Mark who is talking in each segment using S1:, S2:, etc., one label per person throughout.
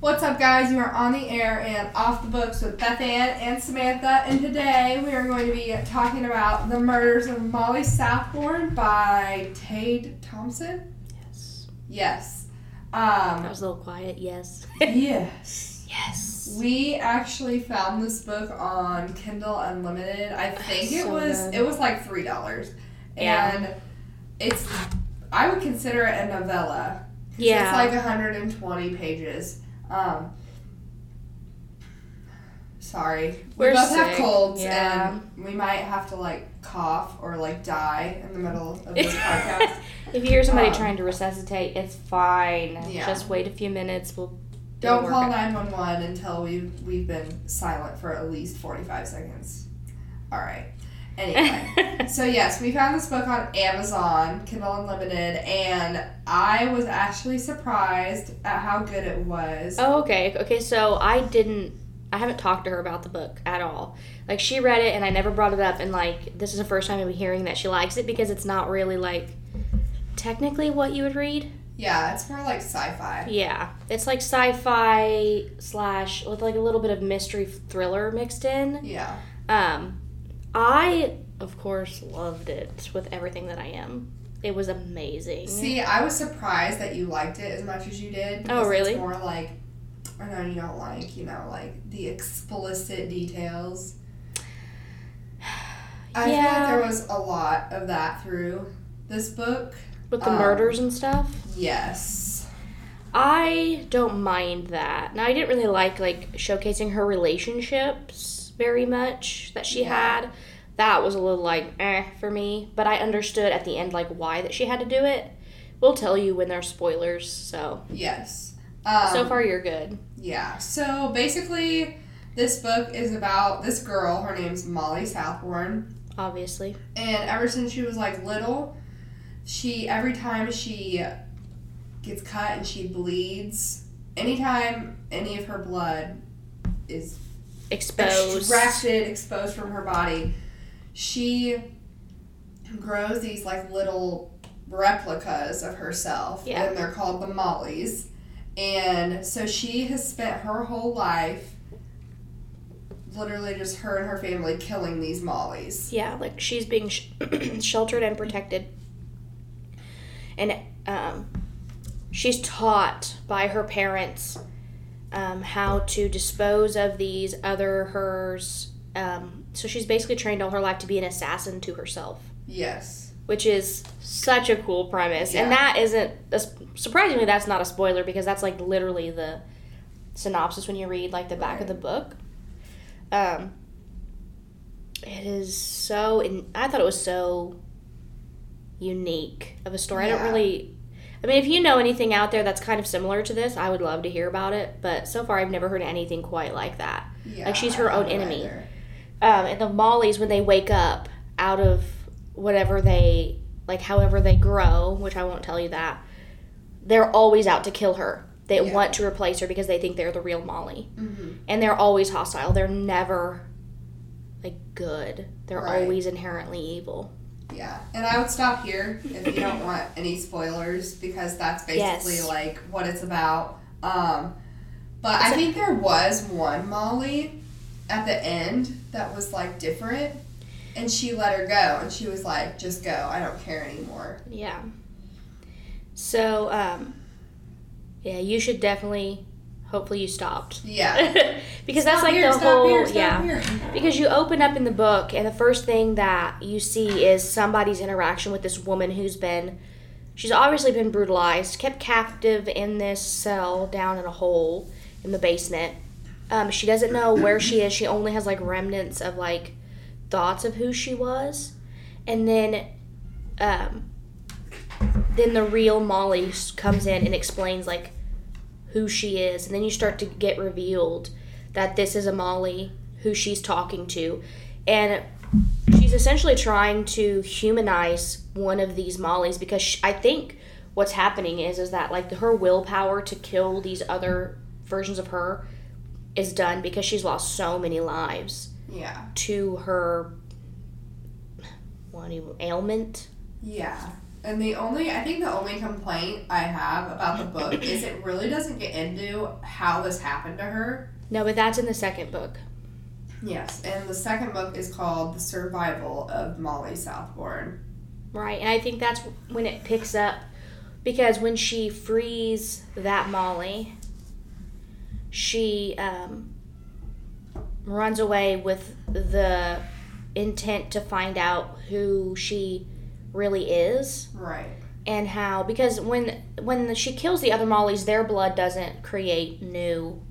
S1: What's up, guys? You are on the air and off the books with Beth Ann and Samantha, and today we are going to be talking about The Murders of Molly Southbourne by Tade Thompson.
S2: Yes.
S1: Yes.
S2: That
S1: Um,
S2: was a little quiet. Yes.
S1: yes.
S2: yes.
S1: We actually found this book on Kindle Unlimited. I think it was
S2: good.
S1: it was like three dollars,
S2: Yeah.
S1: and it's I would consider it a novella.
S2: Yeah.
S1: it's like 120 pages. Um, sorry, we
S2: We're
S1: both have colds,
S2: yeah.
S1: and we might have to like cough or like die in the middle of this podcast.
S2: if you hear somebody
S1: Um,
S2: trying to resuscitate, it's fine.
S1: Yeah.
S2: Just wait a few minutes. We'll.
S1: Don't call 911 until we've, we've been silent for at least 45 seconds. All right. Anyway, so yes, we found this book on Amazon, Kindle Unlimited, and I was actually surprised at how good it was.
S2: Oh, okay. Okay, so I didn't. I haven't talked to her about the book at all. Like she read it, and I never brought it up. And like this is the first time I'm hearing that she likes it because it's not really like technically what you would read.
S1: Yeah, it's more like sci-fi.
S2: Yeah, it's like sci-fi slash with like a little bit of mystery thriller mixed in.
S1: Yeah.
S2: Um, I of course loved it with everything that I am. It was amazing.
S1: See, I was surprised that you liked it as much as you did.
S2: Oh, really?
S1: It's more like, I know you don't like, you know, like the explicit details. I feel
S2: Yeah.
S1: like there was a lot of that through this book.
S2: with the
S1: um,
S2: murders and stuff.
S1: Yes.
S2: I don't mind that. Now I didn't really like like showcasing her relationships very much that she
S1: Yeah.
S2: had. That was a little like eh for me, but I understood at the end like why that she had to do it. We'll tell you when there's spoilers. So
S1: Yes. Um,
S2: so far you're good.
S1: Yeah. So basically, this book is about this girl. Her name's Molly Southbourne.
S2: Obviously.
S1: And ever since she was like little, she every time she gets cut and she bleeds, anytime any of her blood is
S2: Exposed.
S1: extracted, exposed from her body, she grows these like little replicas of herself.
S2: Yeah.
S1: And they're called the Mollies. And so she has spent her whole life literally just her and her family killing these Mollies.
S2: Yeah, like she's being sh- sheltered and protected. And um, she's taught by her parents um, how to dispose of these other hers. Um, so she's basically trained all her life to be an assassin to herself,
S1: Yes.
S2: which is such a cool premise. And that isn't, a, surprisingly, that's not a spoiler because that's like literally the synopsis when you read like the back of the book. Um, it is so, in, I thought it was so unique of a story. I don't really, I mean, if you know anything out there that's kind of similar to this, I would love to hear about it. But so far, I've never heard anything quite like that.
S1: Yeah.
S2: Like, she's her own enemy. Um, and the Mollies, when they wake up out of whatever they, like, however they grow, which I won't tell you that, they're always out to kill her. They
S1: Yeah.
S2: want to replace her because they think they're the real Molly.
S1: Mhm.
S2: And they're always hostile. They're never, like, good. They're
S1: Right.
S2: always inherently evil.
S1: Yeah, and I would stop here if you don't want any spoilers because that's basically
S2: Yes.
S1: like what it's about. Um, but I think there was one Molly at the end that was like different, and she let her go, and she was like, "Just go. I don't care anymore."
S2: Yeah. So, um, yeah, you should definitely. Hopefully, you stopped.
S1: Yeah,
S2: because
S1: Stop
S2: that's like
S1: here,
S2: the whole
S1: here,
S2: yeah.
S1: here.
S2: Because you open up in the book, and the first thing that you see is somebody's interaction with this woman who's been, she's obviously been brutalized, kept captive in this cell down in a hole in the basement. Um, she doesn't know where she is. She only has like remnants of like thoughts of who she was, and then, um, then the real Molly comes in and explains like who she is, and then you start to get revealed that this is a Molly who she's talking to, and she's essentially trying to humanize one of these Mollys because sh I think what's happening is is that like her willpower to kill these other versions of her is done because she's lost so many lives
S1: Yeah,
S2: to her you, ailment.
S1: yeah. And the only, I think the only complaint I have about the book is it really doesn't get into how this happened to her.
S2: No, but that's in the second book.
S1: Yes, and the second book is called The Survival of Molly Southbourne.
S2: Right, and I think that's when it picks up because when she frees that Molly, she um, runs away with the intent to find out who she really is
S1: Right.
S2: and how because when when she kills the other Mollies, their blood doesn't create new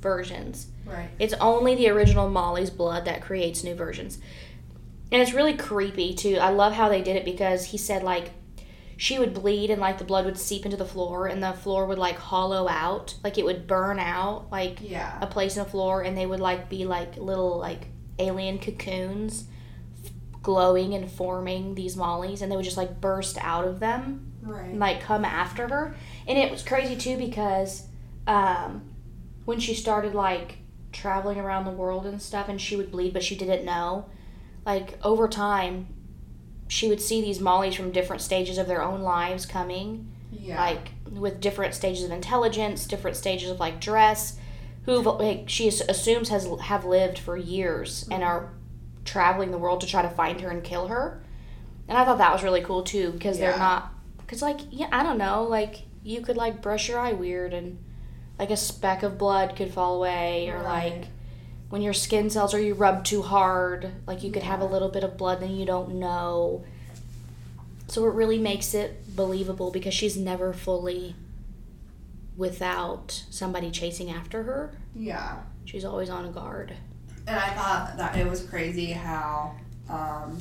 S2: versions.
S1: Right.
S2: It's only the original Molly's blood that creates new versions. And it's really creepy too. I love how they did it because he said like she would bleed and like the blood would seep into the floor and the floor would like hollow out, like it would burn out like
S1: Yeah.
S2: a place in the floor and they would like be like little like alien cocoons glowing and forming these mollies and they would just like burst out of them
S1: Right.
S2: and like come after her and it was crazy too because um when she started like traveling around the world and stuff and she would bleed but she didn't know like over time she would see these mollies from different stages of their own lives coming
S1: Yeah.
S2: like with different stages of intelligence different stages of like dress who like she assumes has have lived for years and are traveling the world to try to find her and kill her and i thought that was really cool too because
S1: Yeah.
S2: they're not because like yeah i don't know like you could like brush your eye weird and like a speck of blood could fall away or
S1: Right.
S2: like when your skin cells or you rub too hard like you could have a little bit of blood and you don't know so it really makes it believable because she's never fully without somebody chasing after her.
S1: yeah.
S2: She's always on guard.
S1: And I thought that it was crazy how, um,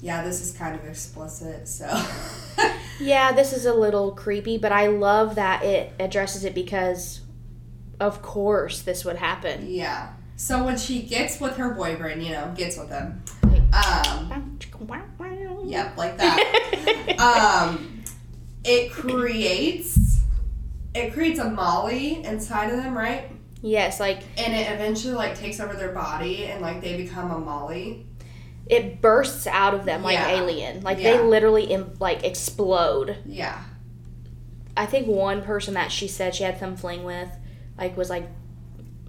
S1: yeah, this is kind of explicit, so.
S2: Yeah, this is a little creepy, but I love that it addresses it because of course this would happen.
S1: yeah. So when she gets with her boyfriend, you know, gets with him, um, yep, like that. um, it creates, it creates a molly inside of them, right?
S2: Yes, like
S1: And it eventually like takes over their body and like they become a molly.
S2: it bursts out of them like
S1: Yeah.
S2: alien. Like
S1: Yeah.
S2: they literally Im- like explode.
S1: Yeah.
S2: I think one person that she said she had some fling with like was like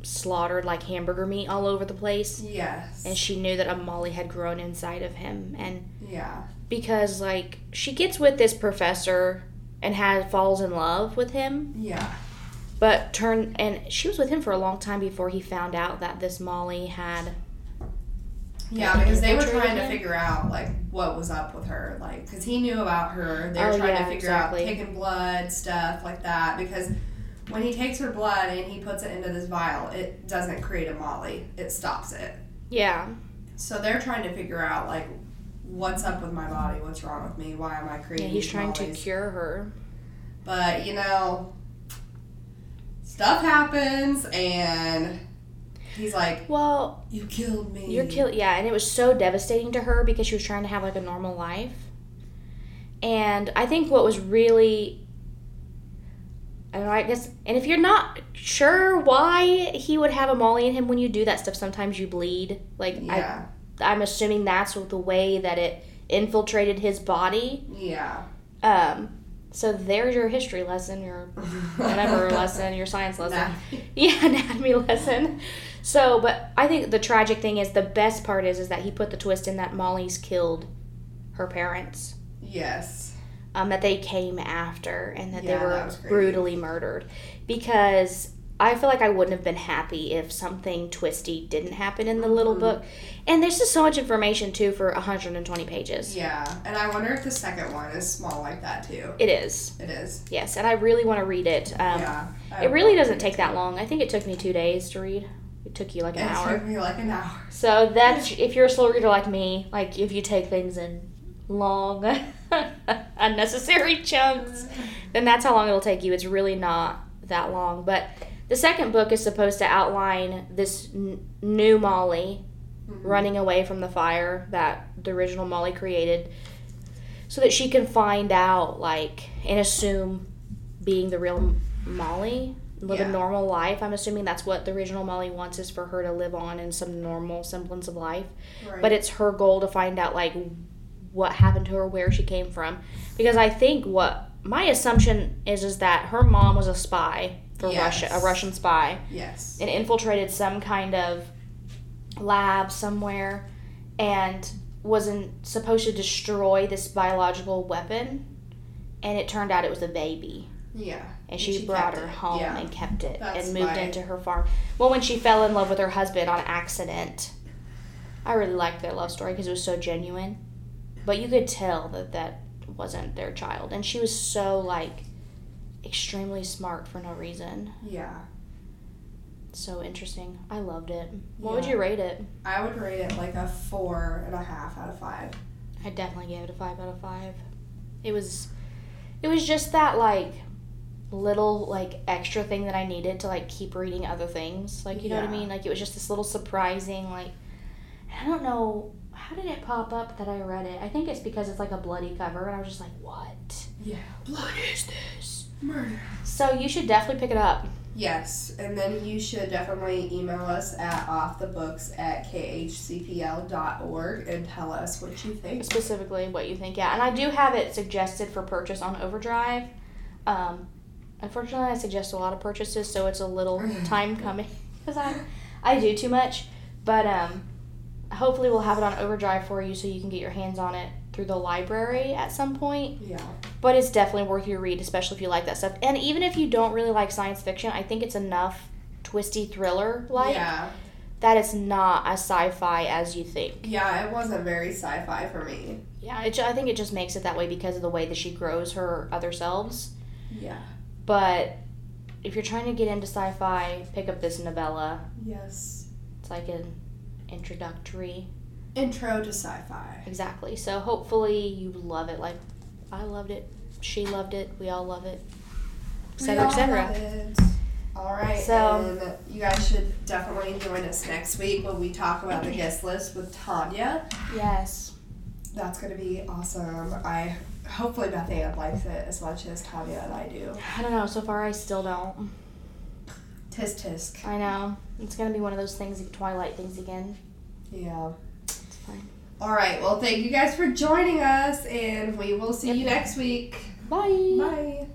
S2: slaughtered like hamburger meat all over the place.
S1: Yes.
S2: and she knew that a molly had grown inside of him and
S1: yeah.
S2: because like she gets with this professor and has falls in love with him
S1: Yeah.
S2: But turn and she was with him for a long time before he found out that this molly had
S1: Yeah, because they were trying to figure out like what was up with her, like because he knew about her. They were
S2: Oh,
S1: trying
S2: yeah,
S1: to figure
S2: exactly.
S1: out taking blood stuff like that. Because when he takes her blood and he puts it into this vial, it doesn't create a molly; it stops it.
S2: yeah
S1: So they're trying to figure out like what's up with my body, what's wrong with me, why am I
S2: yeah
S1: creating?
S2: he's
S1: these
S2: trying to cure her
S1: But you know, stuff happens, and he's like,
S2: well
S1: "You killed me."
S2: You're kill yeah, and it was so devastating to her because she was trying to have like a normal life. And I think what was really I don't know, I guess and if you're not sure why he would have a molly in him when you do that stuff, sometimes you bleed. Like
S1: Yeah.
S2: I I'm assuming that's the way that it infiltrated his body.
S1: Yeah.
S2: Um so there's your history lesson, your whatever lesson, your science lesson. Yeah, anatomy lesson. So, but I think the tragic thing is the best part is is that he put the twist in that Molly's killed her parents.
S1: Yes.
S2: Um, that they came after and that
S1: Yeah,
S2: they were
S1: that
S2: brutally murdered. Because I feel like I wouldn't have been happy if something twisty didn't happen in the little
S1: Mhm.
S2: book. And there's just so much information too for 120 pages.
S1: Yeah, and I wonder if the second one is small like that too.
S2: It is,
S1: It is.
S2: yes, and I really want to read it. Um,
S1: yeah.
S2: It really doesn't take that long. I think it took me two days to read. It took you like an
S1: It
S2: hour.
S1: took me like an hour.
S2: So that's if you're a slow reader like me, like if you take things in long, unnecessary chunks, then that's how long it'll take you. It's really not that long. But the second book is supposed to outline this n- new Molly
S1: Mhm.
S2: running away from the fire that the original Molly created, so that she can find out, like, and assume being the real Molly, live
S1: Yeah.
S2: a normal life. I'm assuming that's what the original Molly wants is for her to live on in some normal semblance of life.
S1: Right.
S2: But it's her goal to find out, like, what happened to her, where she came from, because I think what my assumption is is that her mom was a spy for
S1: Yes.
S2: Russia, a Russian spy,
S1: Yes.
S2: and infiltrated some kind of lab somewhere, and wasn't supposed to destroy this biological weapon, and it turned out it was a baby
S1: Yeah.
S2: and she, brought her
S1: it.
S2: home
S1: Yeah.
S2: and kept it
S1: That's
S2: and moved
S1: my-
S2: into her farm. Well, when she fell in love with her husband on accident, I really liked their love story because it was so genuine. But you could tell that that wasn't their child, and she was so like extremely smart for no reason.
S1: Yeah.
S2: So interesting. I loved it. What would you rate it?
S1: I would rate it like a four and a half out of five.
S2: I definitely gave it a five out of five. It was, it was just that like little like extra thing that I needed to like keep reading other things. Like you know what I mean? Like it was just this little surprising like. I don't know how did it pop up that I read it. I think it's because it's like a bloody cover, and I was just like, what?
S1: Yeah.
S2: What is this?
S1: Murder.
S2: So you should definitely pick it up.
S1: Yes, and then you should definitely email us at offthebooks at khcpl.org and tell us what you think.
S2: specifically what you think. Yeah, and I do have it suggested for purchase on Overdrive. Um, unfortunately, I suggest a lot of purchases, so it's a little time coming because I I do too much. But um, hopefully, we'll have it on Overdrive for you so you can get your hands on it through the library at some point.
S1: Yeah.
S2: But it's definitely worth your read, especially if you like that stuff. And even if you don't really like science fiction, I think it's enough twisty thriller like
S1: yeah.
S2: that it's not as sci-fi as you think.
S1: Yeah, it wasn't very sci fi for me.
S2: Yeah, it, I think it just makes it that way because of the way that she grows her other selves.
S1: Yeah.
S2: But if you're trying to get into sci-fi, pick up this novella.
S1: Yes.
S2: It's like an introductory.
S1: Intro to sci fi.
S2: Exactly. So hopefully you love it. Like I loved it. She loved it. We all love it. Etc. Etc.
S1: All right,
S2: So-
S1: you guys should definitely join us next week when we talk about the guest list with Tanya.
S2: Yes.
S1: That's gonna be awesome. I hopefully Beth Ann likes it as much as Tanya and I do.
S2: I don't know. So far, I still don't.
S1: Tisk tisk.
S2: I know. It's gonna be one of those things, Twilight things again.
S1: Yeah.
S2: Fine.
S1: All right. Well, thank you guys for joining us, and we will see you next week.
S2: Bye.
S1: Bye.